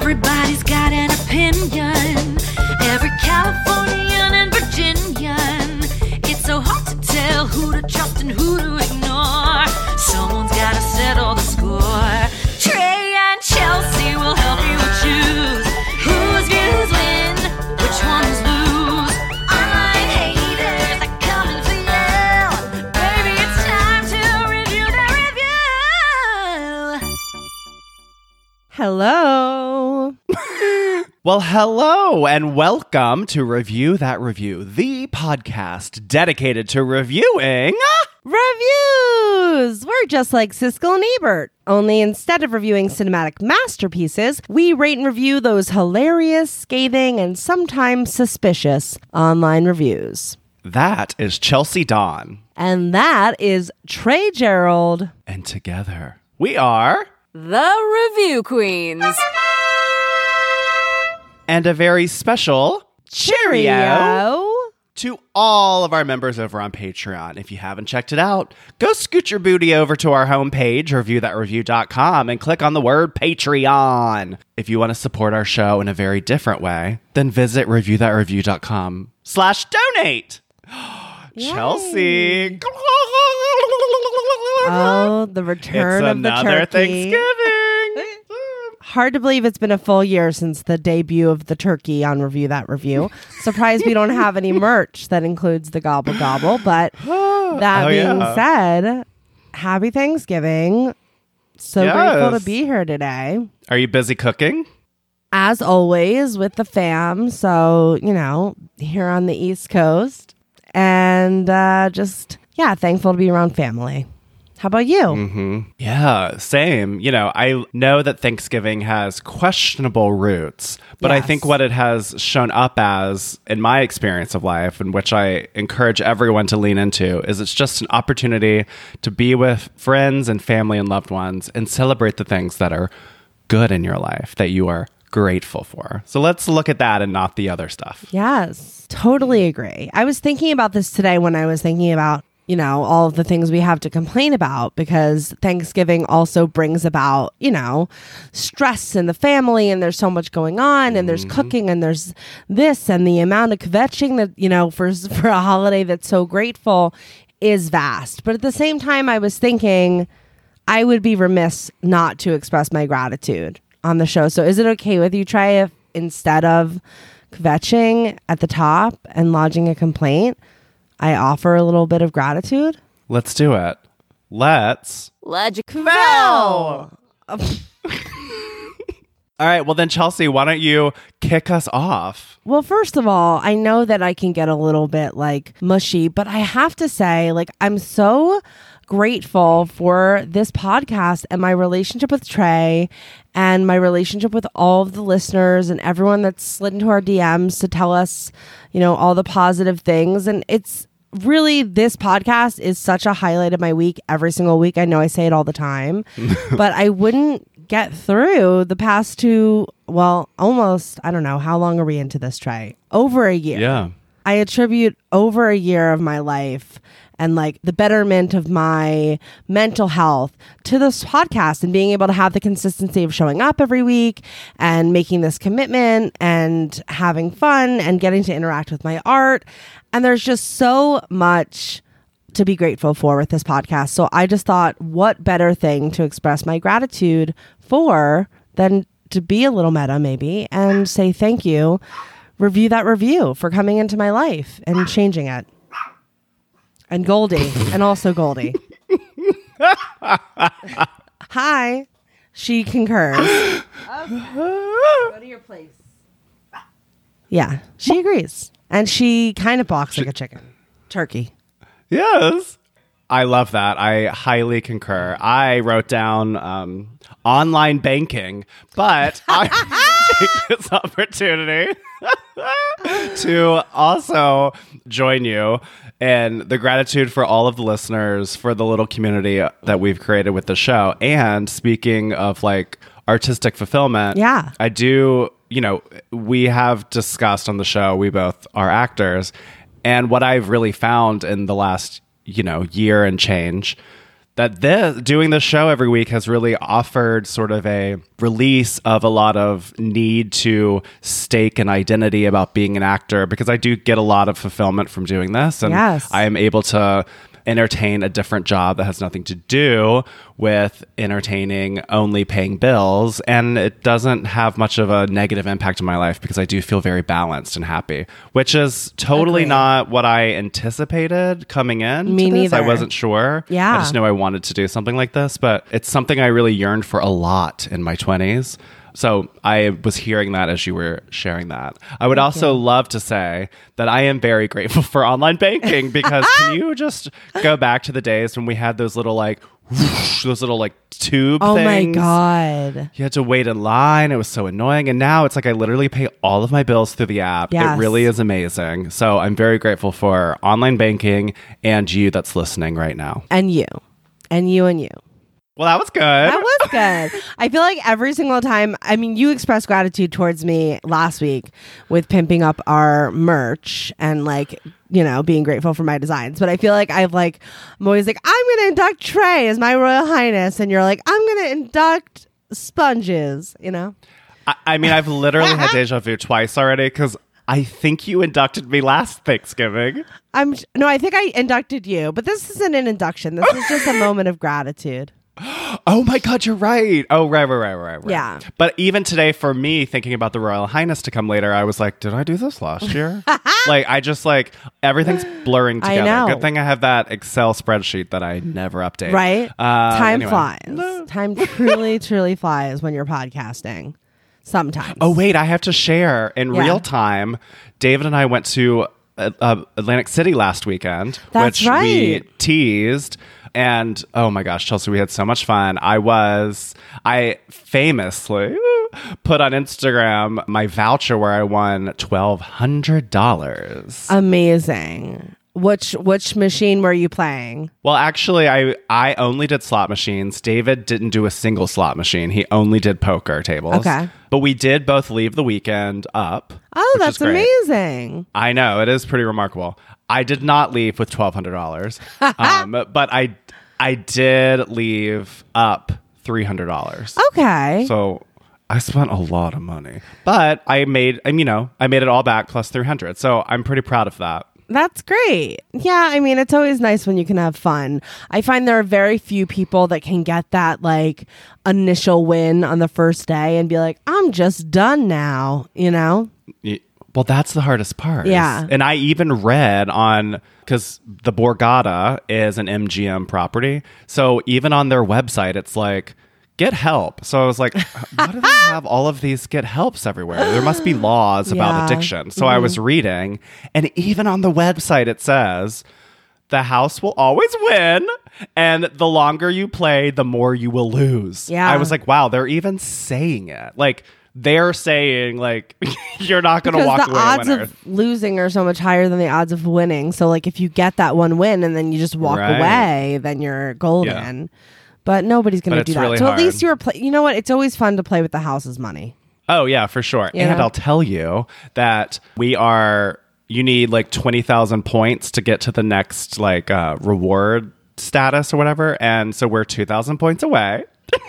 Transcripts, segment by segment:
Everybody's got an opinion. Every Californian and Virginian. It's so hard to tell who to trust and who to ignore. Someone's gotta settle the score. Trey and Chelsea will help you choose whose views win, which ones lose. Online haters are coming for you. Baby, it's time to review the review. Hello. Well, hello and welcome to Review That Review, the podcast dedicated to reviewing. Reviews! We're just like Siskel and Ebert, only instead of reviewing cinematic masterpieces, we rate and review those hilarious, scathing, and sometimes suspicious online reviews. That is Chelsea Dawn. And that is Trey Gerald. And together we are. The Review Queens. And a very special cheerio to all of our members over on Patreon. If you haven't checked it out, go scoot your booty over to our homepage, reviewthatreview.com, and click on the word Patreon. If you want to support our show in a very different way, then visit reviewthatreview.com slash donate. Chelsea. Oh, the return it's of the another turkey. Thanksgiving. Hard to believe it's been a full year since the debut of the turkey on Review That Review. Surprised we don't have any merch that includes the gobble gobble. But that Oh, being yeah. said, happy Thanksgiving. So grateful to be here today. Are you busy cooking? As always, with the fam. So, you know, here on the East Coast. And uh, just, yeah, thankful to be around family. How about you? Mm-hmm. Yeah, same. You know, I know that Thanksgiving has questionable roots, but I think what it has shown up as, in my experience of life, and which I encourage everyone to lean into, is it's just an opportunity to be with friends and family and loved ones and celebrate the things that are good in your life that you are grateful for. So let's look at that and not the other stuff. Yes, totally agree. I was thinking about this today when I was thinking about, you know, all of the things we have to complain about because Thanksgiving also brings about, you know, stress in the family and there's so much going on and there's mm-hmm. cooking and there's this and the amount of kvetching that, you know, for for a holiday that's so grateful is vast. But at the same time I was thinking I would be remiss not to express my gratitude on the show. So is it okay with you, Trey, if instead of kvetching at the top and lodging a complaint, I offer a little bit of gratitude? Let's do it. Let's. Logic. Well, All right, well then Chelsea, why don't you kick us off? Well, first of all, I know that I can get a little bit like mushy, but I have to say, like, I'm so grateful for this podcast and my relationship with Trey and my relationship with all of the listeners and everyone that's slid into our DMs to tell us, you know, all the positive things. And it's really, this podcast is such a highlight of my week every single week. I know I say it all the time, but I wouldn't get through the past two, well, almost, I don't know, how long are we into this, Trey? Over a year. Yeah. I attribute over a year of my life and like the betterment of my mental health to this podcast and being able to have the consistency of showing up every week and making this commitment and having fun and getting to interact with my art. And there's just so much to be grateful for with this podcast. So I just thought, what better thing to express my gratitude for than to be a little meta, maybe, and say thank you, review that review for coming into my life and changing it. And Goldie, and also Goldie. Hi. She concurs. Go to your place. Yeah, she agrees. And she kind of balks like a chicken. Turkey. Yes. I love that. I highly concur. I wrote down um, online banking, but I take this opportunity to also join you in the gratitude for all of the listeners, for the little community that we've created with the show. And speaking of like artistic fulfillment, Yeah. I do, you know, we have discussed on the show, we both are actors. And what I've really found in the last, you know, year and change, that this doing this show every week has really offered sort of a release of a lot of need to stake an identity about being an actor because I do get a lot of fulfillment from doing this and Yes. I am able to entertain a different job that has nothing to do with entertaining only paying bills and it doesn't have much of a negative impact on my life because I do feel very balanced and happy which is totally Agreed. not what I anticipated coming in Me this. I wasn't sure Yeah. I just knew I wanted to do something like this but it's something I really yearned for a lot in my 20s so I was hearing that as you were sharing that. I would also love to say that I am very grateful for online banking because can you just go back to the days when we had those little like whoosh, those little like tube Oh my god. You had to wait in line. It was so annoying. And now it's like I literally pay all of my bills through the app. Yes. It really is amazing. So I'm very grateful for online banking and you that's listening right now. And you. And you and you. Well, that was good. That was good. I feel like every single time, I mean, you expressed gratitude towards me last week with pimping up our merch and like, you know, being grateful for my designs. But I feel like I've like, I'm always like, I'm going to induct Trey as my Royal Highness. And you're like, I'm going to induct sponges, you know? I, I mean, I've literally had deja vu twice already because I think you inducted me last Thanksgiving. I'm, no, I think I inducted you, but this isn't an induction. This is just a moment of gratitude. Oh my God, you're right. Oh, right, right, right, right, right. Yeah. But even today, for me, thinking about the Royal Highness to come later, I was like, did I do this last year? like, I just like everything's blurring I together. know. Good thing I have that Excel spreadsheet that I never update. Right? Uh, Time anyway. flies. Time truly, truly flies when you're podcasting. Sometimes. Oh wait, I have to share in Yeah. real time. David and I went to uh, uh, Atlantic City last weekend, That's which we right. teased. And oh my gosh, Chelsea, we had so much fun. I was, I famously put on Instagram my voucher where I won twelve hundred dollars. Amazing. Which which machine were you playing? Well, actually, I I only did slot machines. David didn't do a single slot machine. He only did poker tables. Okay. but we did both leave the weekend up. Oh, that's amazing. I know it is pretty remarkable. I did not leave with twelve hundred dollars, um, but I I did leave up three hundred dollars. Okay. So I spent a lot of money, but I made I mean, you know I made it all back plus three hundred. So I'm pretty proud of that. That's great. Yeah, I mean, it's always nice when you can have fun. I find there are very few people that can get that like initial win on the first day and be like, I'm just done now, you know? Y- Well, that's the hardest part. Yeah. And I even read on because the Borgata is an MGM property. So even on their website, it's like, get help. So I was like, why do they have all of these get helps everywhere? There must be laws about Yeah. Mm-hmm. addiction. So I was reading, and even on the website, it says, the house will always win. And the longer you play, the more you will lose. Yeah. I was like, wow, they're even saying it. Like, they're saying, like, you're not going to walk the away odds winner. of losing are so much higher than the odds of winning. So, like, if you get that one win and then you just walk Right. away, then you're golden. But nobody's going to do that. really so at hard. least you're, pl- you know what? It's always fun to play with the house's money. Oh yeah, for sure. You and? I'll tell you that we are. You need like twenty thousand points to get to the next like uh, reward status or whatever, and so we're two thousand points away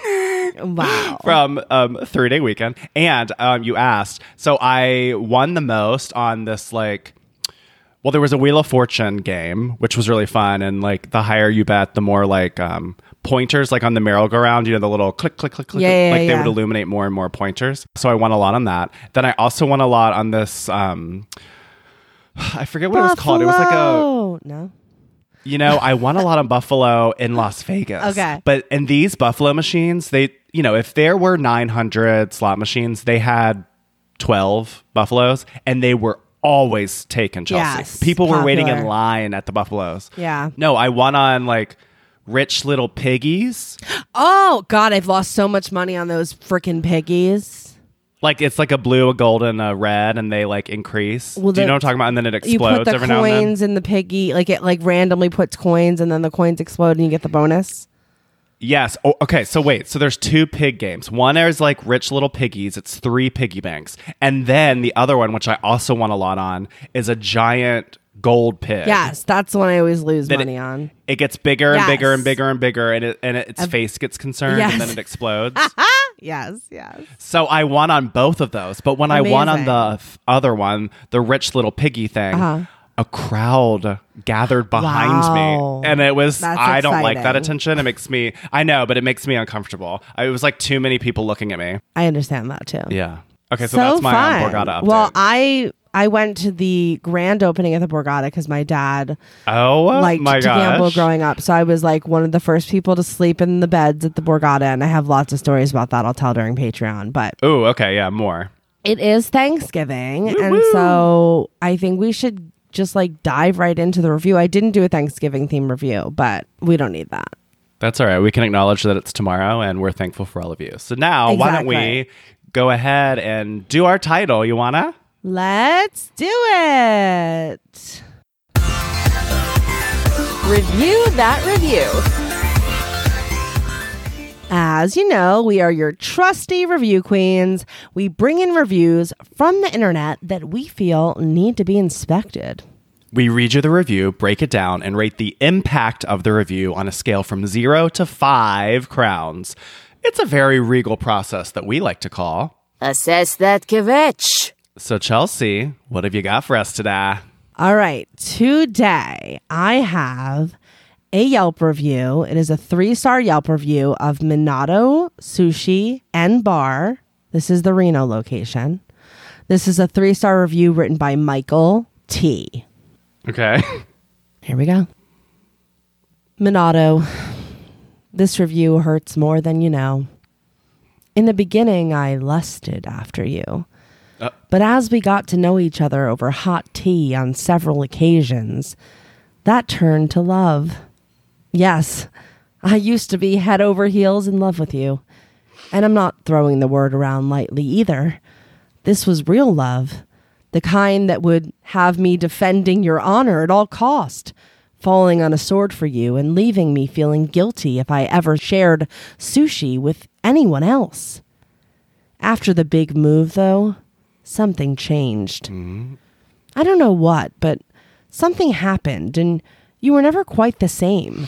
Wow. from um, three day weekend. And um, you asked, so I won the most on this like. Well, there was a Wheel of Fortune game, which was really fun, and like the higher you bet, the more like um, pointers, like on the merry-go-round, you know, the little click, click, click, click, Yeah, yeah, like they would illuminate more and more pointers. So I won a lot on that. Then I also won a lot on this. Um, I forget what it was called. It was like a Buffalo. No. you know, I won a lot on Buffalo in Las Vegas. Okay. But in these Buffalo machines, they, you know, if there were 900 slot machines, they had 12 Buffaloes and they were always taken, Chelsea. Yes, People were waiting in line at the Buffaloes. Yeah. No, I won on like Rich Little Piggies. Oh, God. I've lost so much money on those freaking piggies. Like it's like a blue, a golden, a red, and they like increase. Well, Do you know what I'm talking about? And then it explodes You put the every now and then. coins in the piggy, like it like randomly puts coins and then the coins explode and you get the bonus. Yes. Oh, okay. So wait. So there's two pig games. One is like Rich Little Piggies. It's three piggy banks, and then the other one, which I also won a lot on, is a giant gold pig. Yes, that's the one I always lose money it- on. It gets bigger and bigger and Yes. bigger and bigger, and it, and it, its face gets concerned, yes. and then it explodes. Yes, yes. so I won on both of those, but when I won on Amazing. the th- other one, the rich little piggy thing, Uh-huh. a crowd gathered behind Wow. me, and it was That's I don't like that exciting. attention. It makes me I know, but it makes me uncomfortable. It was like too many people looking at me. I understand that too. Yeah. Okay, so, that's my fun. um, Borgata update. Well, I I went to the grand opening of the Borgata because my dad oh liked my to gamble growing up. So I was like one of the first people to sleep in the beds at the Borgata, and I have lots of stories about that. I'll tell during Patreon, but Ooh, okay, yeah, more. it is Thanksgiving, and so I think we should just like dive right into the review. I didn't do a Thanksgiving theme review, but we don't need that. That's all right. We can acknowledge that it's tomorrow, and we're thankful for all of you. So now, why don't we Exactly. Go ahead and do our title? You wanna? Let's do it. Review that review. As you know, we are your trusty review queens. We bring in reviews from the internet that we feel need to be inspected. We read you the review, break it down, and rate the impact of the review on a scale from zero to five crowns. It's a very regal process that we like to call. Assess that kvetch. So, Chelsea, what have you got for us today? All right, today I have a Yelp review. It is a three star Yelp review of Minato Sushi and Bar. This is the Reno location. This is a three star review written by Michael T. Okay. Here we go. Minato, this review hurts more than you know. In the beginning, I lusted after you. Uh. But as we got to know each other over hot tea on several occasions, that turned to love. Yes, I used to be head over heels in love with you. And I'm not throwing the word around lightly either. This was real love, the kind that would have me defending your honor at all cost, falling on a sword for you and leaving me feeling guilty if I ever shared sushi with anyone else. After the big move, though, something changed. I don't know what, but something happened and you were never quite the same.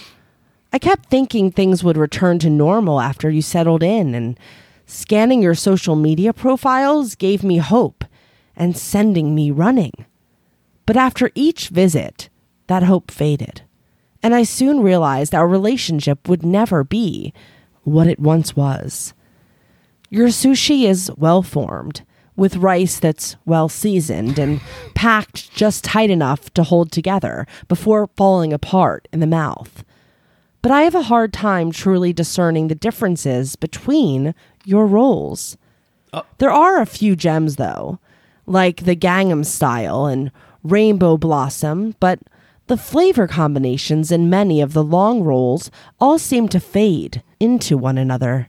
I kept thinking things would return to normal after you settled in, and scanning your social media profiles gave me hope and sending me running. But after each visit, that hope faded, and I soon realized our relationship would never be what it once was. Your sushi is well formed, with rice that's well seasoned and packed just tight enough to hold together before falling apart in the mouth. But I have a hard time truly discerning the differences between your rolls. Uh. There are a few gems, though, like the Gangnam style and Rainbow Blossom, but the flavor combinations in many of the long rolls all seem to fade into one another.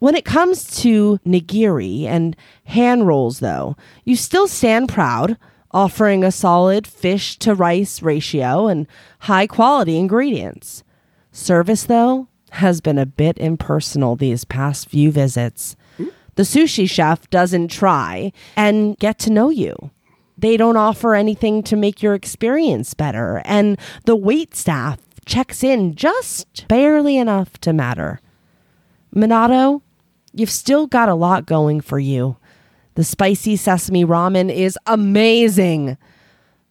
When it comes to nigiri and hand rolls, though, you still stand proud, offering a solid fish to rice ratio and high quality ingredients. Service, though, has been a bit impersonal these past few visits. Hmm? The sushi chef doesn't try and get to know you. They don't offer anything to make your experience better, and the wait staff checks in just barely enough to matter. Minato, you've still got a lot going for you. The spicy sesame ramen is amazing.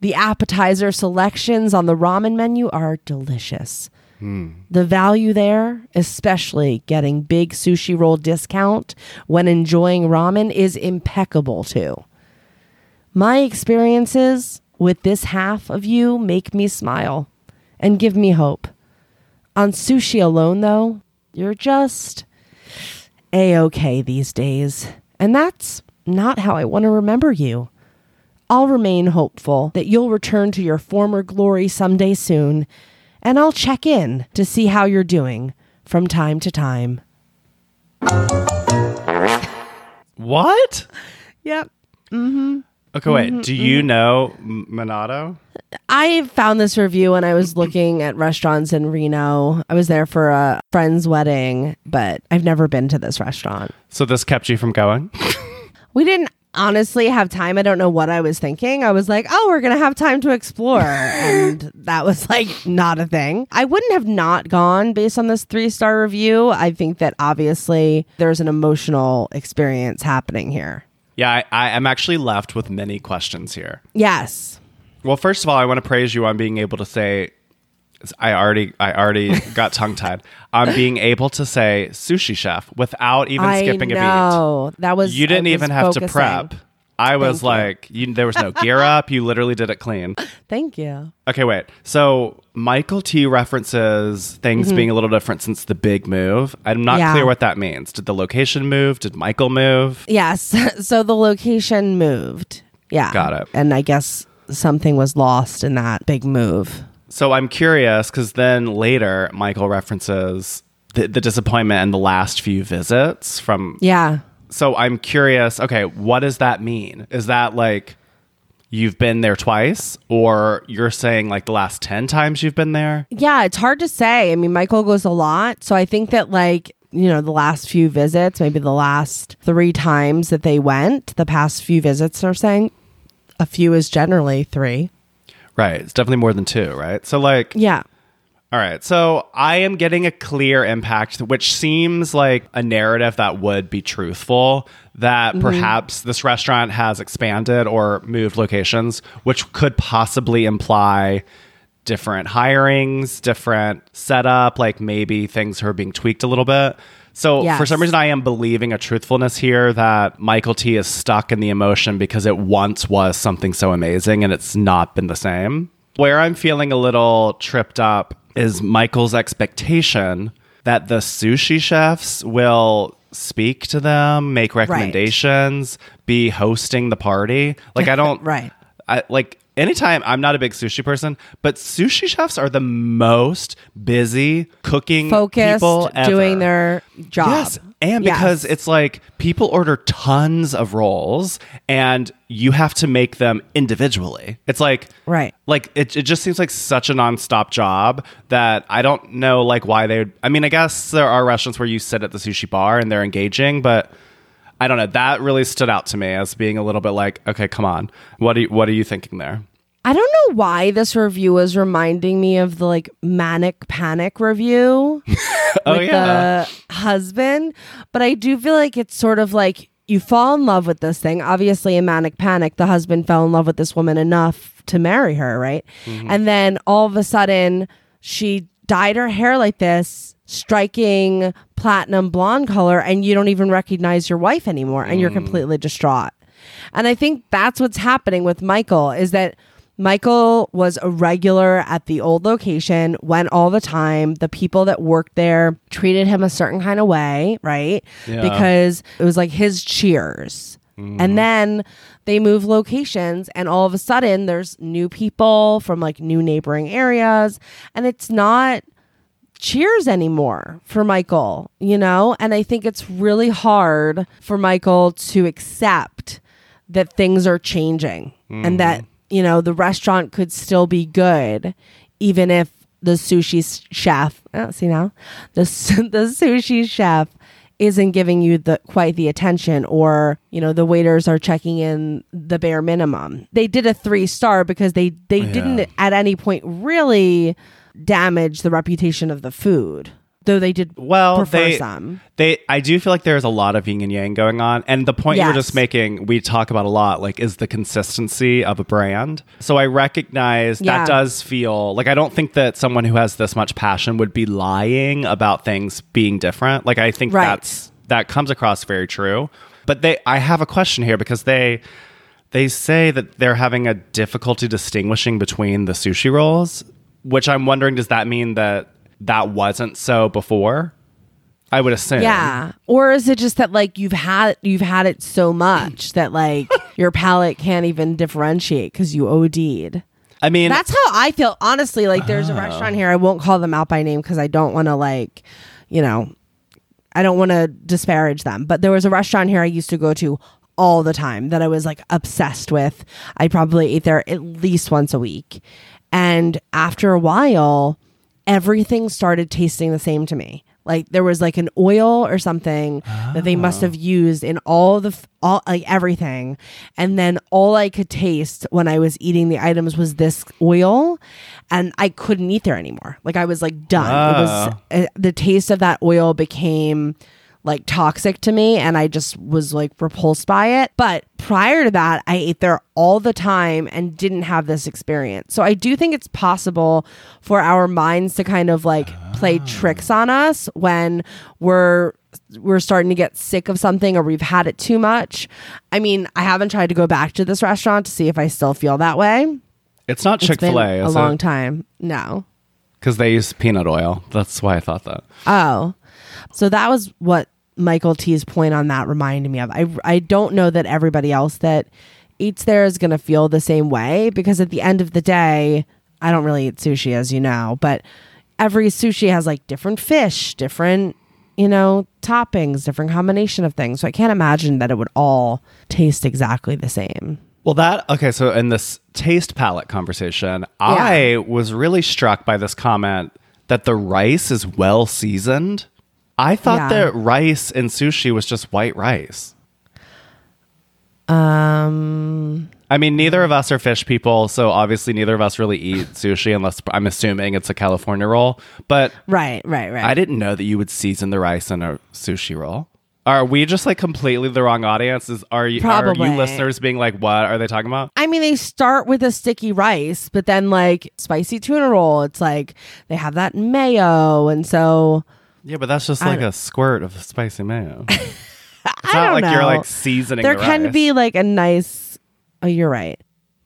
The appetizer selections on the ramen menu are delicious. Hmm. The value there, especially getting big sushi roll discount when enjoying ramen, is impeccable too. My experiences with this half of you make me smile and give me hope. On sushi alone, though, you're just a okay these days. And that's not how I want to remember you. I'll remain hopeful that you'll return to your former glory someday soon, and I'll check in to see how you're doing from time to time. What? Yep. Mm-hmm. Okay, wait. Mm-hmm, Do you mm-hmm. know M- Minato? I found this review when I was looking at restaurants in Reno. I was there for a friend's wedding, but I've never been to this restaurant. So this kept you from going? We didn't honestly have time. I don't know what I was thinking. I was like, oh, we're going to have time to explore. and that was like not a thing. I wouldn't have not gone based on this three star review. I think that obviously there's an emotional experience happening here. Yeah, I, I am actually left with many questions here. Yes. Well, first of all, I want to praise you on being able to say. I already, I already got tongue tied. On being able to say sushi chef without even I skipping a beat. know. That was You didn't was even have to prep. I was Thank like, you, there was no gear up. You literally did it clean. Thank you. Okay, wait. So Michael T references things being a little different since the big move. I'm not Mm-hmm. Yeah. clear what that means. Did the location move? Did Michael move? Yes. So the location moved. Yeah. Got it. And I guess something was lost in that big move. So I'm curious because then later Michael references the, the disappointment in the last few visits from. Yeah. So I'm curious. Okay, what does that mean? Is that like you've been there twice, or you're saying like the last ten times you've been there? Yeah, it's hard to say. I mean, Michael goes a lot. So I think that, like, you know, the last few visits, maybe the last three times that they went, the past few visits are saying a few is generally three. Right. It's definitely more than two. Right. So like. Yeah. All right. So I am getting a clear impact, which seems like a narrative that would be truthful that mm-hmm. perhaps this restaurant has expanded or moved locations, which could possibly imply different hirings, different setup, like maybe things are being tweaked a little bit. So for some reason, I am believing a truthfulness here that Michael T is stuck in the emotion because it once was something so amazing and it's not been the same. Where I'm feeling a little tripped up is Michael's expectation that the sushi chefs will speak to them, make recommendations, be hosting the party. Like I don't Right. I like anytime I'm not a big sushi person, but sushi chefs are the most busy cooking Focused, people ever. doing their job. Yes, and Yes. because it's like people order tons of rolls and you have to make them individually. It's like Right. like it, it just seems like such a nonstop job that I don't know like why they I mean I guess there are restaurants where you sit at the sushi bar and they're engaging, but I don't know. That really stood out to me as being a little bit like, okay, come on. What are you, what are you thinking there? I don't know why this review is reminding me of the like manic panic review Oh with the husband, but I do feel like it's sort of like you fall in love with this thing. Obviously, in manic panic, the husband fell in love with this woman enough to marry her, right? Mm-hmm. And then all of a sudden, she dyed her hair like this, striking platinum blonde color, and you don't even recognize your wife anymore, and you're mm. completely distraught. And I think that's what's happening with Michael is that Michael was a regular at the old location, went all the time. The people that worked there treated him a certain kind of way, right? Yeah. Because it was like his cheers. And mm-hmm. then they move locations, and all of a sudden there's new people from like new neighboring areas, and it's not cheers anymore for Michael, you know? And I think it's really hard for Michael to accept that things are changing and mm-hmm. that, you know, the restaurant could still be good even if the sushi chef, oh, see now, the, the sushi chef isn't giving you the quite the attention or you know the waiters are checking in the bare minimum. They did a three star because they they didn't at any point really damage the reputation of the food though they did Well, prefer they, some they, I do feel like there's a lot of yin and yang going on, and the point you were just making, we talk about a lot, like is the consistency of a brand. So I recognize Yeah. that does feel like I don't think that someone who has this much passion would be lying about things being different. Like I think Right. that's that comes across very true. But they, I have a question here because they. They say that they're having a difficulty distinguishing between the sushi rolls, which I'm wondering does that mean that that wasn't so before? I would assume. yeah or is it just that like you've had you've had it so much that like your palate can't even differentiate because you OD'd I mean, That's how I feel. Honestly, like there's a oh. restaurant here. I won't call them out by name because I don't want to like, you know, I don't want to disparage them. But there was a restaurant here I used to go to all the time that I was like obsessed with. I probably ate there at least once a week. And after a while, everything started tasting the same to me. Like there was like an oil or something that they must have used in all the f- all like everything, and then all I could taste when I was eating the items was this oil, and I couldn't eat there anymore. Like I was like done. It was uh, the taste of that oil became like toxic to me and I just was like repulsed by it. But prior to that, I ate there all the time and didn't have this experience. So I do think it's possible for our minds to kind of like play ah. tricks on us when we're we're starting to get sick of something or we've had it too much. I mean, I haven't tried to go back to this restaurant to see if I still feel that way. It's not Chick Fil A. a long it? time. No. Because they use peanut oil. That's why I thought that. Oh, so that was what Michael T's point on that reminded me of. I I don't know that everybody else that eats there is going to feel the same way because at the end of the day, I don't really eat sushi as you know, but every sushi has like different fish, different you know toppings, different combination of things. So I can't imagine that it would all taste exactly the same. Well, that okay. So in this taste palette conversation, I was really struck by this comment that the rice is well seasoned. I thought Yeah. that rice in sushi was just white rice. Um, I mean, neither of us are fish people, so obviously neither of us really eat sushi unless I'm assuming it's a California roll. But right, right, right. I didn't know that you would season the rice in a sushi roll. Are we just like completely the wrong audience? Is are you are Probably. you listeners being like, what are they talking about? I mean, they start with a sticky rice, but then like spicy tuna roll, it's like they have that mayo, and so Yeah, but that's just I like don't- a squirt of spicy mayo. It's I not don't like know. you're like seasoning. there the can rice. be like a nice. Oh, you're right.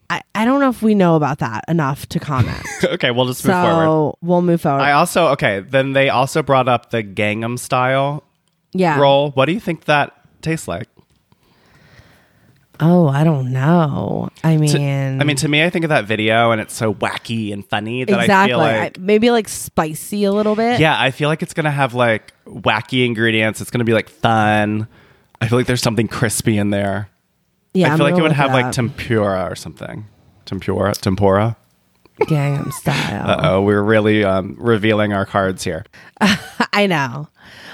I I don't know if we know about that enough to comment. okay, we'll just move forward. so we'll move forward. I also okay. Then they also brought up the Gangnam style yeah. roll. What do you think that tastes like? Oh, I don't know. I mean, To- I mean, to me, I think of that video and it's so wacky and funny that exactly. I feel like. I- maybe like spicy a little bit. yeah, I feel like it's gonna have like wacky ingredients. It's gonna be like fun. I feel like there's something crispy in there. yeah. I I'm feel like it would have like tempura or something. Tempura, tempura. Gangnam style. Uh oh, we're really um, revealing our cards here. I know.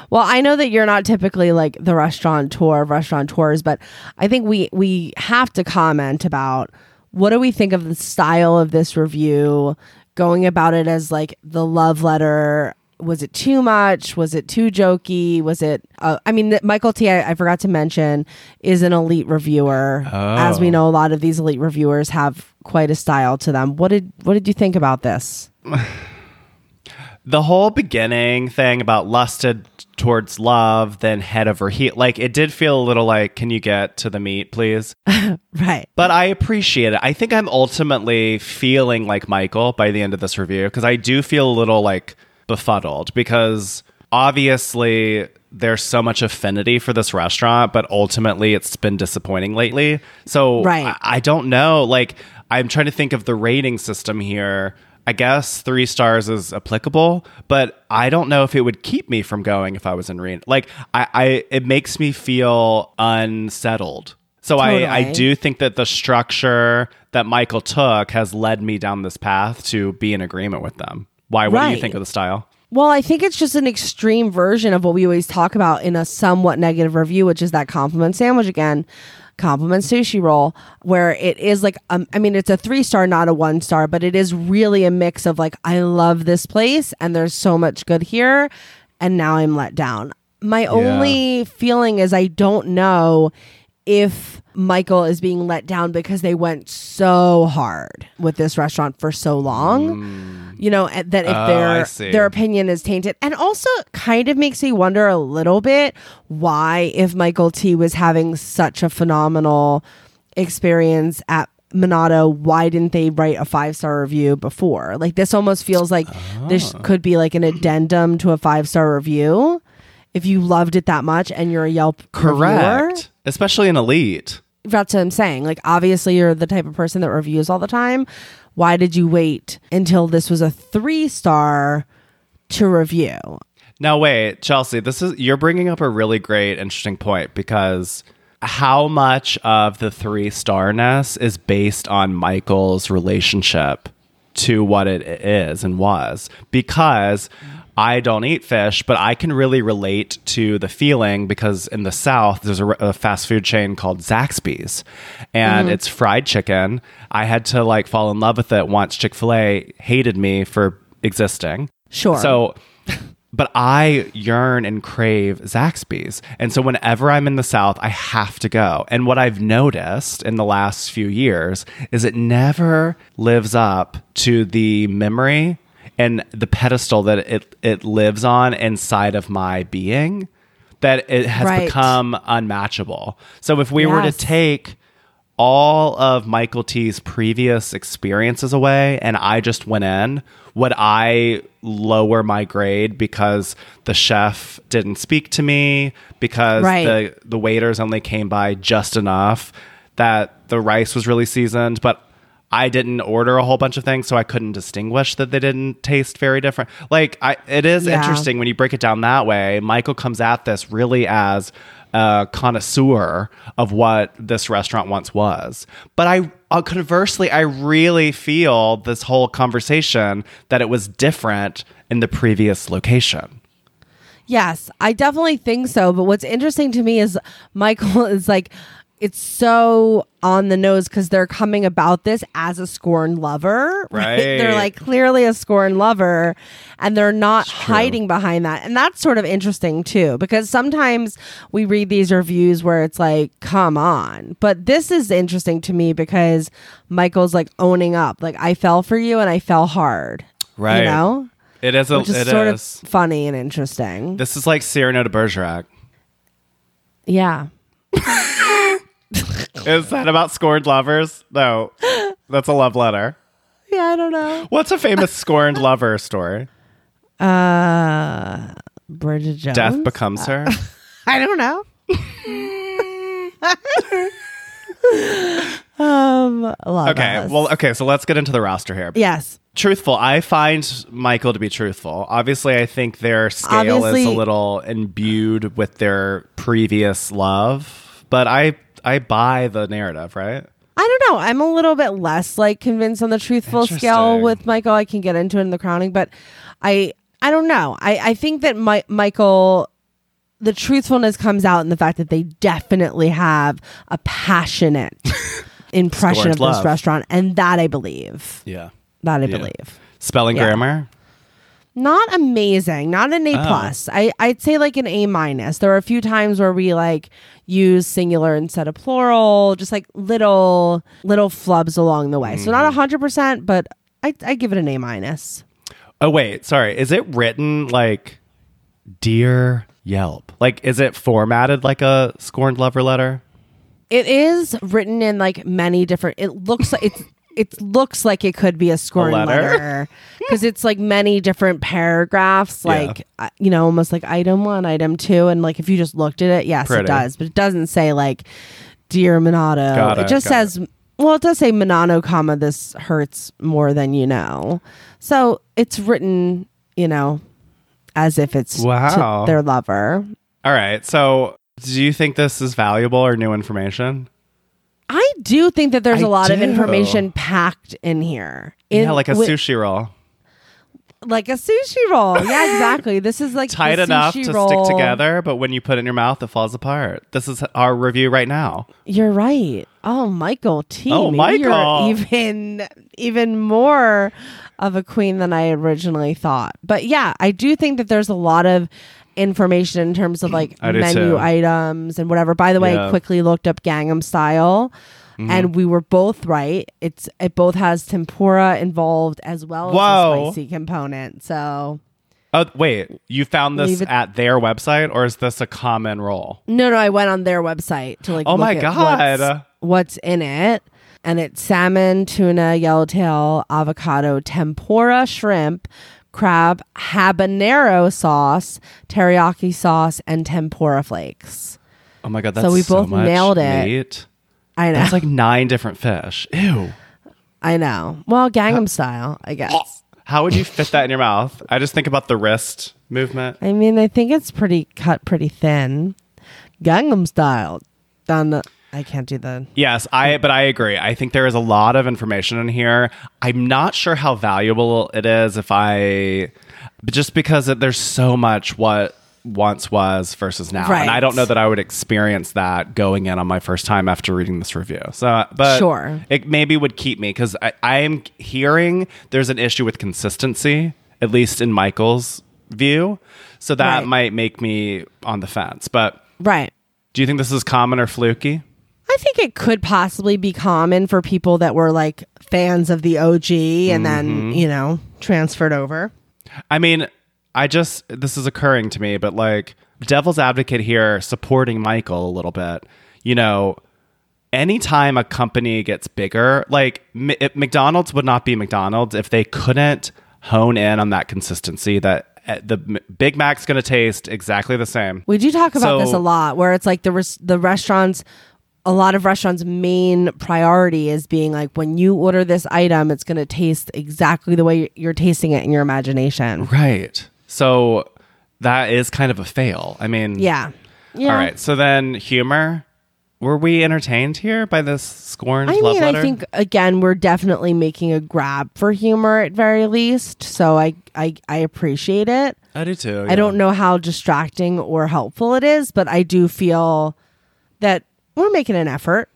Well, I know that you're not typically like the restaurateur of restaurateurs, but I think we we have to comment about what do we think of the style of this review, going about it as like the love letter. Was it too much? Was it too jokey? Was it? Uh, I mean, Michael T. I, I forgot to mention is an elite reviewer. As we Oh. know, a lot of these elite reviewers have quite a style to them. What did What did you think about this? the whole beginning thing about lusted towards love, then head over heel, like it did feel a little like, can you get to the meat, please? Right. But I appreciate it. I think I'm ultimately feeling like Michael by the end of this review because I do feel a little like befuddled because obviously there's so much affinity for this restaurant, but ultimately it's been disappointing lately. So Right. I, I don't know. Like, I'm trying to think of the rating system here. I guess three stars is applicable, but I don't know if it would keep me from going if I was in Reno. Like, I, I it makes me feel unsettled. So I, I do think that the structure that Michael took has led me down this path to be in agreement with them. Why? What do you think of the style? Well, I think it's just an extreme version of what we always talk about in a somewhat negative review, which is that compliment sandwich again, compliment sushi roll, where it is like, um, I mean, it's a three star, not a one star, but it is really a mix of like, I love this place and there's so much good here, and now I'm let down. My only feeling is I don't know if Michael is being let down because they went so hard with this restaurant for so long. You know, that if Oh, their their opinion is tainted. And also kind of makes me wonder a little bit why if Michael T was having such a phenomenal experience at Minato, why didn't they write a five star review before? Like this almost feels like this Ah. could be like an addendum to a five star review. If you loved it that much and you're a Yelp reviewer. Especially an elite. That's what I'm saying. Like, obviously, you're the type of person that reviews all the time. Why did you wait until this was a three star to review? Now wait, Chelsea, this is you're bringing up a really great interesting point because how much of the 3 starness is based on Michael's relationship to what it is and was because I don't eat fish, but I can really relate to the feeling because in the South, there's a, a fast food chain called Zaxby's and mm-hmm. it's fried chicken. I had to like fall in love with it once Chick fil A hated me for existing. Sure. So, but I yearn and crave Zaxby's. And so whenever I'm in the South, I have to go. And what I've noticed in the last few years is it never lives up to the memory and the pedestal that it, it lives on inside of my being that it has Right. become unmatchable. So if we were to take all of Michael T's previous experiences away and I just went in, would I lower my grade because the chef didn't speak to me, because Right. the, the waiters only came by just enough, that the rice was really seasoned, but I didn't order a whole bunch of things, so I couldn't distinguish that they didn't taste very different. Like, I, it is Yeah. interesting when you break it down that way. Michael comes at this really as a connoisseur of what this restaurant once was. But I, uh, conversely, I really feel this whole conversation that it was different in the previous location. Yes, I definitely think so. But what's interesting to me is Michael is like, it's so on the nose because they're coming about this as a scorned lover. Right. They're like clearly a scorned lover and they're not hiding behind that. And that's sort of interesting too because sometimes we read these reviews where it's like, come on. But this is interesting to me because Michael's like owning up. Like, I fell for you and I fell hard. Right. You know? It is a, Which is it sort is. of funny and interesting. This is like Cyrano de Bergerac. yeah. Is that about scorned lovers? No, that's a love letter. Yeah, I don't know. What's a famous scorned lover story? Uh, Bridget Jones. Death becomes her. I don't know. um, I love Okay, well, okay, so let's get into the roster here. yes, Truthful, I find Michael to be truthful. Obviously, I think their scale is a little imbued with their previous love, but I I buy the narrative, right? I don't know. I'm a little bit less like convinced on the truthful scale with Michael. I can get into it in the crowning, but I I don't know. I I think that my, Michael. The truthfulness comes out in the fact that they definitely have a passionate impression Scorned of love. this restaurant, and that I believe. Yeah. That I Yeah. believe. Spelling Yeah. grammar? Not amazing not an a Oh. plus i i'd say like an a minus there were a few times where we like use singular instead of plural just like little little flubs along the way so Mm-hmm. not a hundred percent but i i give it an a minus Oh wait, sorry. Is it written like Dear Yelp? Like is it formatted like a scorned lover letter? it is written in like many different it looks like it's it looks like it could be a scoring letter? letter because it's like many different paragraphs like uh, you know almost like item one item two and like if you just looked at it yes Pretty. it does but it doesn't say like dear Minato it, it, just says well it does say Minato comma this hurts more than you know so it's written you know as if it's Wow. their lover All right. So do you think this is valuable or new information? I do think that there's I a lot of information packed in here. In- yeah, like a wi- sushi roll. like a sushi roll. Yeah, exactly. This is like Tight enough to roll. stick together, but when you put it in your mouth, it falls apart. This is our review right now. You're right. Oh, Michael T. Oh, Michael. even even more of a queen than I originally thought. But yeah, I do think that there's a lot of information in terms of like I menu items and whatever. By the way, Yeah. Mm-hmm. quickly looked up Gangnam Style. And we were both right. It's it both has tempura involved as well as Whoa. a spicy component. So Oh, wait. You found this it- at their website or is this a common roll? No, no, I went on their website to like. Oh look my at God. What's, what's in it? And it's salmon, tuna, yellowtail, avocado, tempura, shrimp, crab, habanero sauce, teriyaki sauce, and tempura flakes. Oh my God. That's So we so both much nailed it. meat. I know. That's like nine different fish. Ew. I know. Well, Gangnam style, I guess. How would you fit that in your mouth? I just think about the wrist movement. I mean, I think it's pretty cut, pretty thin. Gangnam style. Done. I can't do the. Yes, I but I agree. I think there is a lot of information in here. I'm not sure how valuable it is if I But just because it, there's so much what once was versus now, Right. and I don't know that I would experience that going in on my first time after reading this review. So, uh, but Sure. it maybe would keep me because I, I am hearing there's an issue with consistency, at least in Michael's view. So that Right. might make me on the fence. But Right. do you think this is common or fluky? I think it could possibly be common for people that were like fans of the OG and Mm-hmm. then, you know, transferred over. I mean, I just this is occurring to me, but like devil's advocate here, supporting Michael a little bit. You know, anytime a company gets bigger, like M- McDonald's would not be McDonald's if they couldn't hone in on that consistency that uh, the Big Mac's going to taste exactly the same. We do talk about this a lot, where it's like the res- the restaurants. A lot of restaurants' main priority is being like, when you order this item, it's going to taste exactly the way you're tasting it in your imagination. Right. So that is kind of a fail. I mean, Yeah. Yeah. All right. So then humor. Were we entertained here by this scorned I love mean, letter? I think again, we're definitely making a grab for humor at very least. So I, I, I appreciate it. I do too. I don't know how distracting or helpful it is, but I do feel that we're making an effort.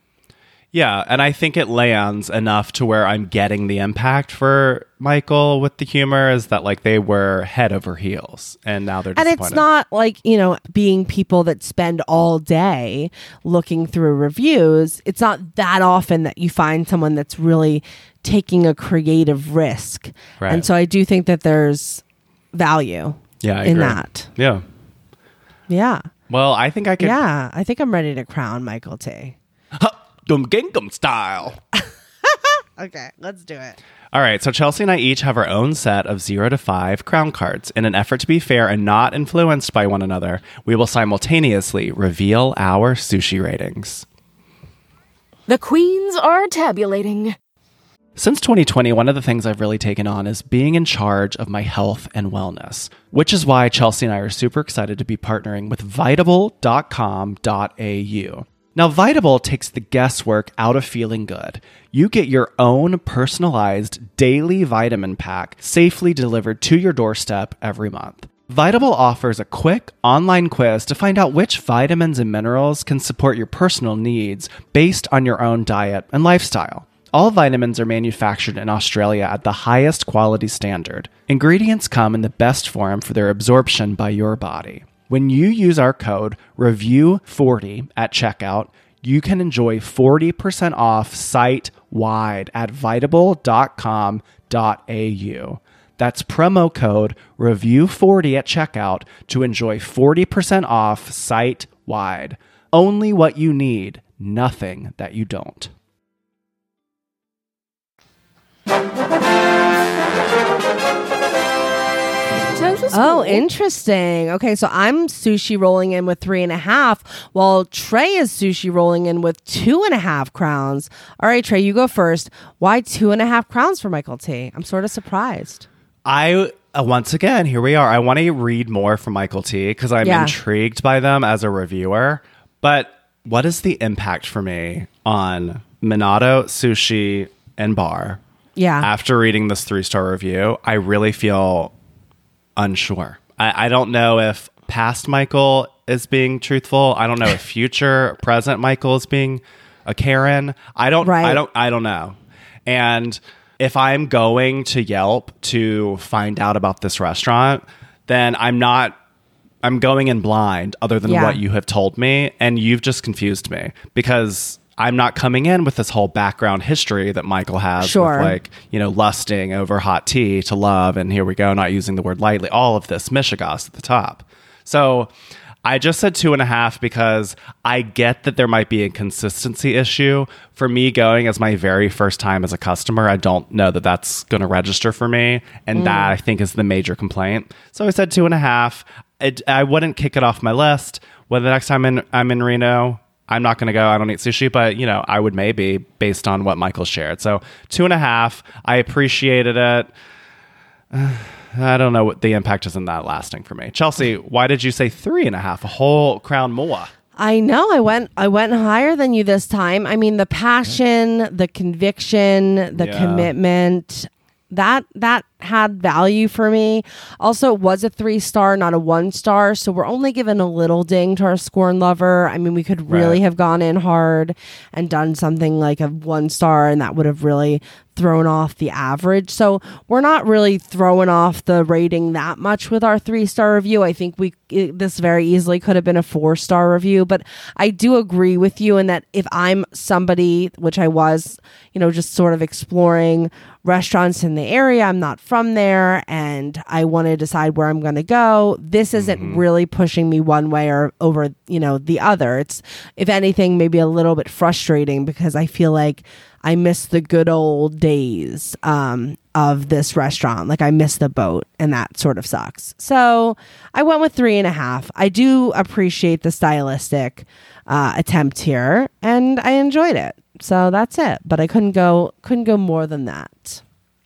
Yeah, and I think it lands enough to where I'm getting the impact for Michael with the humor is that like they were head over heels and now they're And it's not like, you know, being people that spend all day looking through reviews. It's not that often that you find someone that's really taking a creative risk. Right. And so I do think that there's value yeah, I in agree. that. Yeah. Yeah. Well, I think I could Yeah. I think I'm ready to crown Michael T. Dum Gangnam style. Okay, let's do it. All right, so Chelsea and I each have our own set of 0 to 5 crown cards. In an effort to be fair and not influenced by one another, we will simultaneously reveal our sushi ratings. The queens are tabulating. Since 2020, one of the things I've really taken on is being in charge of my health and wellness, which is why Chelsea and I are super excited to be partnering with Vitable.com.au. Now, Vitable takes the guesswork out of feeling good. You get your own personalized daily vitamin pack safely delivered to your doorstep every month. Vitable offers a quick online quiz to find out which vitamins and minerals can support your personal needs based on your own diet and lifestyle. All vitamins are manufactured in Australia at the highest quality standard. Ingredients come in the best form for their absorption by your body. When you use our code REVIEW40 at checkout, you can enjoy 40% off site wide at vitable.com.au. That's promo code REVIEW40 at checkout to enjoy 40% off site wide. Only what you need, nothing that you don't. Total Oh, school. interesting. Okay, so I'm sushi rolling in with three and a half, while Trey is sushi rolling in with two and a half crowns. All right, Trey, you go first. Why two and a half crowns for Michael T? I'm sort of surprised. I uh, once again here we are. I want to read more from Michael T because I'm Yeah. intrigued by them as a reviewer. But what is the impact for me on Minato Sushi and Bar? Yeah. After reading this three star review, I really feel unsure. I, I don't know if past Michael is being truthful. I don't know if future present Michael is being a Karen. I don't. I don't. I don't know. And if I'm going to Yelp to find out about this restaurant, then I'm not. I'm going in blind, other than Yeah. what you have told me, and you've just confused me because I'm not coming in with this whole background history that Michael has Sure. with like you know lusting over hot tea to love, and here we go, not using the word lightly. All of this mishigas at the top. So I just said two and a half because I get that there might be a consistency issue. For me, going as my very first time as a customer, I don't know that that's going to register for me. And mm. that I think is the major complaint. So I said two and a half. It, I wouldn't kick it off my list. When the next time in, I'm in Reno, I'm not going to go. I don't eat sushi, but you know, I would maybe based on what Michael shared. So two and a half. I appreciated it. I don't know what the impact isn't that lasting for me. Chelsea, why did you say three and a half? A whole crown more. I know I went I went higher than you this time. I mean the passion, the conviction, the Yeah. commitment, that that had value for me. Also, it was a three star, not a one star. So we're only given a little ding to our scorn lover. I mean, we could really Right. have gone in hard and done something like a one star, and that would have really thrown off the average. So we're not really throwing off the rating that much with our three star review. I think we it, this very easily could have been a four star review, but I do agree with you in that if I'm somebody, which I was, you know, just sort of exploring restaurants in the area, I'm not from there, and I want to decide where I'm going to go. This isn't really pushing me one way or over, you know, the other. It's if anything, maybe a little bit frustrating because I feel like I miss the good old days um, of this restaurant. Like I miss the boat, and that sort of sucks. So I went with three and a half. I do appreciate the stylistic uh, attempt here, and I enjoyed it. So that's it. But I couldn't go couldn't go more than that.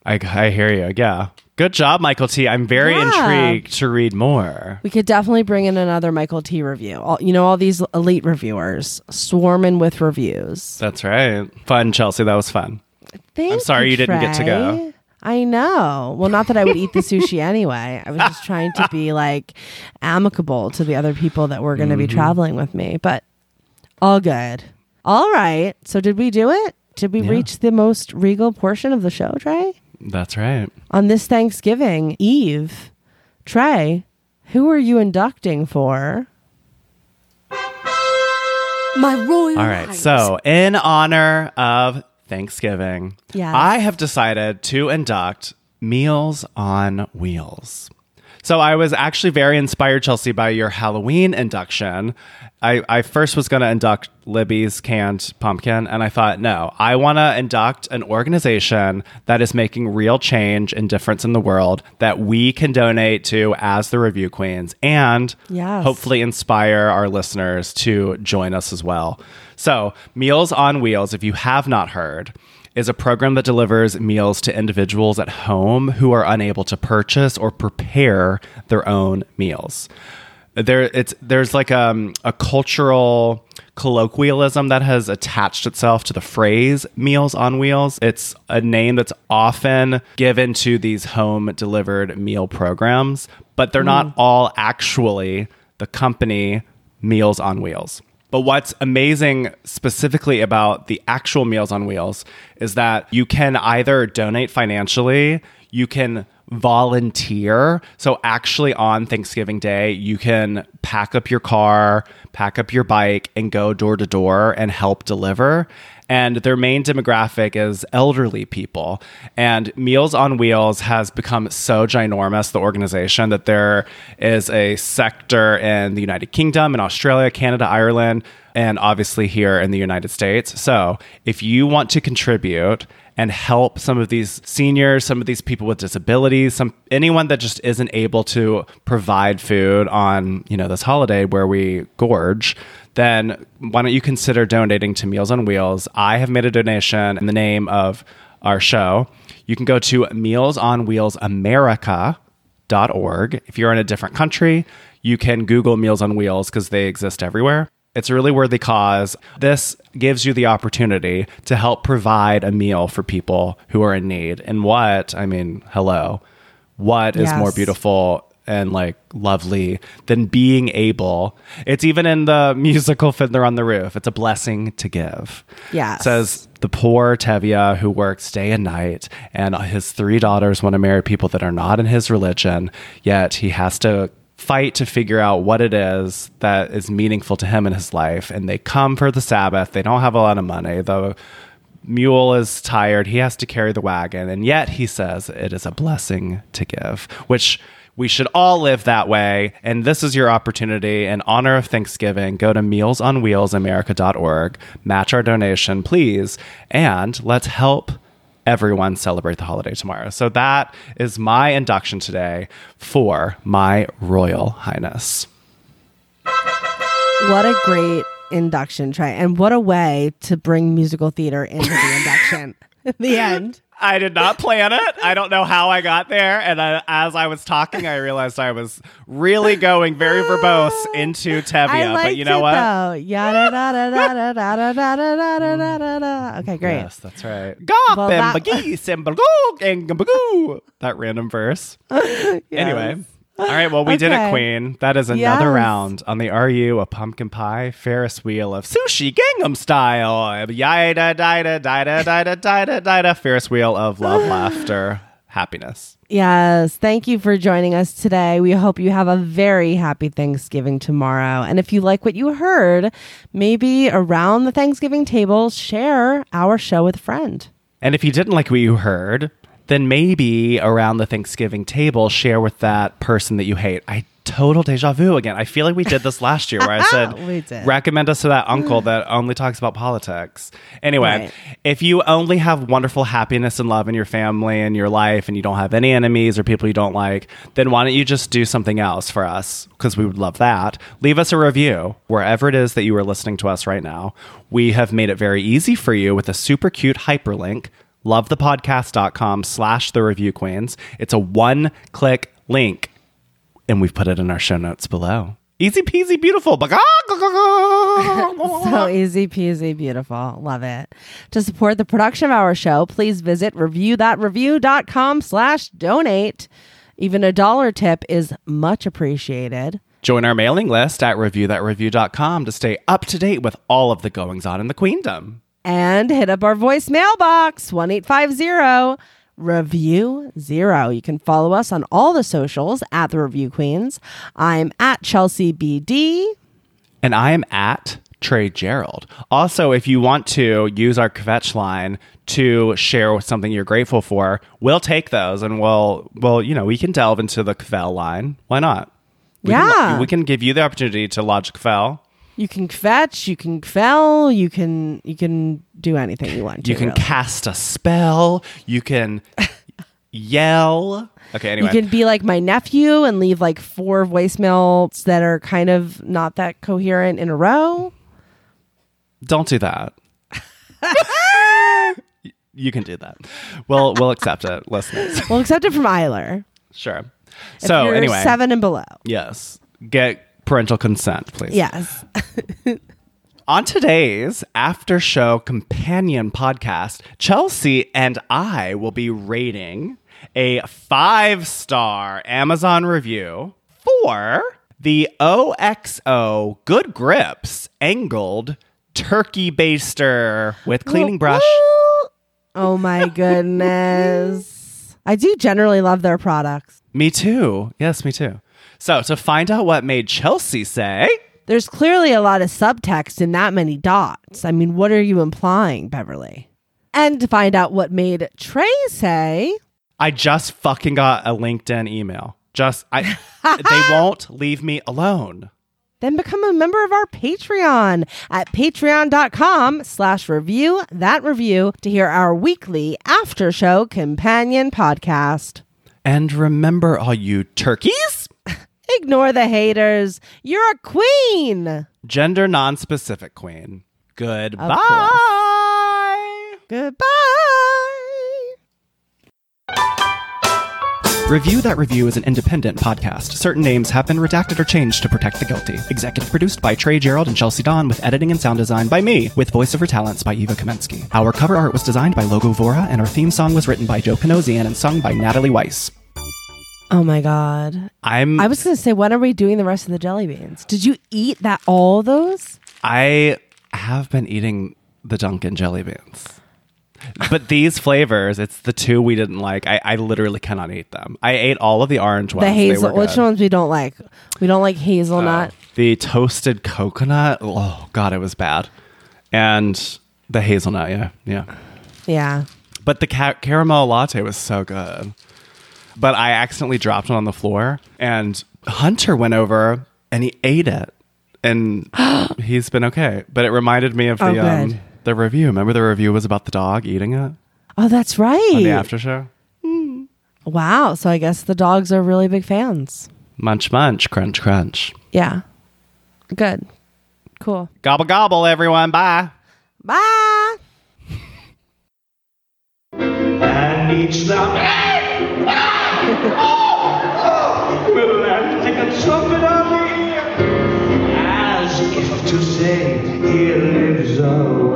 I, I hear you. Yeah. Good job, Michael T. I'm very Yeah. intrigued to read more. We could definitely bring in another Michael T review. All, you know, all these elite reviewers swarming with reviews. That's right. Fun, Chelsea. That was fun. Thank I'm sorry you didn't get to go. I know. Well, not that I would eat the sushi anyway. I was just trying to be like amicable to the other people that were going to be Mm-hmm. traveling with me, but all good. All right. So, did we do it? Did we Yeah. reach the most regal portion of the show, Trey? That's right. On this Thanksgiving Eve, Trey, who are you inducting for? My royal All right. highness. So, in honor of Thanksgiving, Yes. I have decided to induct Meals on Wheels. So, I was actually very inspired, Chelsea, by your Halloween induction. I, I first was going to induct Libby's canned pumpkin, and I thought, no, I want to induct an organization that is making real change and difference in the world that we can donate to as the review queens and Yes. hopefully inspire our listeners to join us as well. So, Meals on Wheels, if you have not heard, is a program that delivers meals to individuals at home who are unable to purchase or prepare their own meals. There, it's there's like um, a cultural colloquialism that has attached itself to the phrase "Meals on Wheels." It's a name that's often given to these home delivered meal programs, but they're not all actually the company Meals on Wheels. But what's amazing specifically about the actual Meals on Wheels is that you can either donate financially, you can volunteer. So, actually, on Thanksgiving Day, you can pack up your car, pack up your bike, and go door to door and help deliver. And their main demographic is elderly people. And Meals on Wheels has become so ginormous, the organization, that there is a sector in the United Kingdom, in Australia, Canada, Ireland, and obviously here in the United States. So if you want to contribute, and help some of these seniors, some of these people with disabilities, some anyone that just isn't able to provide food on, you know, this holiday where we gorge, then why don't you consider donating to Meals on Wheels? I have made a donation in the name of our show. You can go to mealsonwheelsamerica.org. If you're in a different country, you can Google Meals on Wheels because they exist everywhere. It's a really worthy cause. This gives you the opportunity to help provide a meal for people who are in need. And what, I mean, hello, what is more beautiful and like lovely than being able? It's even in the musical Fiddler on the Roof. It's a blessing to give. Yeah. Says the poor Tevye who works day and night, and his three daughters want to marry people that are not in his religion, yet he has to fight to figure out what it is that is meaningful to him in his life. And they come for the Sabbath. They don't have a lot of money. The mule is tired. He has to carry the wagon. And yet he says it is a blessing to give, which we should all live that way. And this is your opportunity in honor of Thanksgiving. Go to mealsonwheelsamerica.org, match our donation, please, and let's help everyone celebrate the holiday tomorrow. So that is my induction today for my Royal Highness. What a great induction, Trey. And what a way to bring musical theater into the induction. the end. I did not plan it. I don't know how I got there. And I, as I was talking, I realized I was really going very verbose into Tevye. But you know what? Okay, great. Yes, that's right. Gop well, and that... bagee, and. That random verse. yes. Anyway. All right, well, we did it, Queen. That is another Yes. round on the You a Pumpkin Pie Ferris wheel of sushi Gangnam style. Yida, dida, dida, dida, dida, dida. Ferris wheel of love, laughter, happiness. Yes. Thank you for joining us today. We hope you have a very happy Thanksgiving tomorrow. And if you like what you heard, maybe around the Thanksgiving table, share our show with a friend. And if you didn't like what you heard, then maybe around the Thanksgiving table, share with that person that you hate. I total deja vu again. I feel like we did this last year where I said, We did. recommend us to that uncle mm. that only talks about politics. Anyway, Right. if you only have wonderful happiness and love in your family and your life and you don't have any enemies or people you don't like, then why don't you just do something else for us? Because we would love that. Leave us a review wherever it is that you are listening to us right now. We have made it very easy for you with a super cute hyperlink lovethepodcast.com slash the review queens. It's a one click link, and we've put it in our show notes below. Easy peasy, beautiful. So easy peasy, beautiful. Love it. To support the production of our show, please visit reviewthatreview.com slash donate. Even a dollar tip is much appreciated. Join our mailing list at reviewthatreview.com to stay up to date with all of the goings on in the queendom. And hit up our voicemail box, 1850 Review Zero. You can follow us on all the socials at the Review Queens. I'm at Chelsea BD. And I am at Trey Gerald. Also, if you want to use our kvetch line to share something you're grateful for, we'll take those and we'll, well, you know, we can delve into the kvell line. Why not? We Yeah. Can, we can give you the opportunity to lodge kvell. You can fetch, you can fell, you can you can do anything you want to. You can really. cast a spell. You can yell. Okay, anyway. You can be like my nephew and leave like four voicemails that are kind of not that coherent in a row. Don't do that. you can do that. We'll we'll accept it, listeners. We'll accept it from Eiler. Sure. If So anyway, seven and below. yes, get parental consent, please. Yes. On today's after show companion podcast, Chelsea and I will be rating a five star Amazon review for the OXO Good Grips Angled Turkey Baster with cleaning brush. Oh my goodness. I do generally love their products. Me too. Yes, me too. So, to find out what made Chelsea say, There's clearly a lot of subtext in that many dots. I mean, what are you implying, Beverly? And to find out what made Trey say, I just fucking got a LinkedIn email. Just I they won't leave me alone. then become a member of our Patreon at patreon.com slash review that review to hear our weekly after show companion podcast. And remember all you turkeys, Ignore the haters. You're a queen. gender non-specific queen. Goodbye. Goodbye. Review That Review is an independent podcast. Certain names have been redacted or changed to protect the guilty. Executive produced by Trey Gerald and Chelsea Don, with editing and sound design by me, with voiceover talents by Eva Kamensky. Our cover art was designed by Logo Vora, and our theme song was written by Joe Panosian and sung by Natalie Weiss. Oh my God. I'm I was going to say, when are we doing the rest of the jelly beans? Did you eat that all those? I have been eating the Dunkin' jelly beans. But these flavors, it's the two we didn't like. I, I literally cannot eat them. I ate all of the orange ones. the They hazel. were Which good. ones we don't like? We don't like hazelnut. Oh, the toasted coconut. Oh god, it was bad. And the hazelnut, yeah, yeah. yeah. But the ca- caramel latte was so good. But I accidentally dropped it on the floor, and Hunter went over and he ate it, and he's been okay. But it reminded me of the Oh, um, good. the review. Remember the review was about the dog eating it Oh, that's right. on the after show. Wow. So I guess the dogs are really big fans. Munch, munch, crunch, crunch. Yeah. Good. Cool. Gobble, gobble, everyone. Bye. Bye. reach them. Will that take a trumpet on the ear? As if to say, he lives on.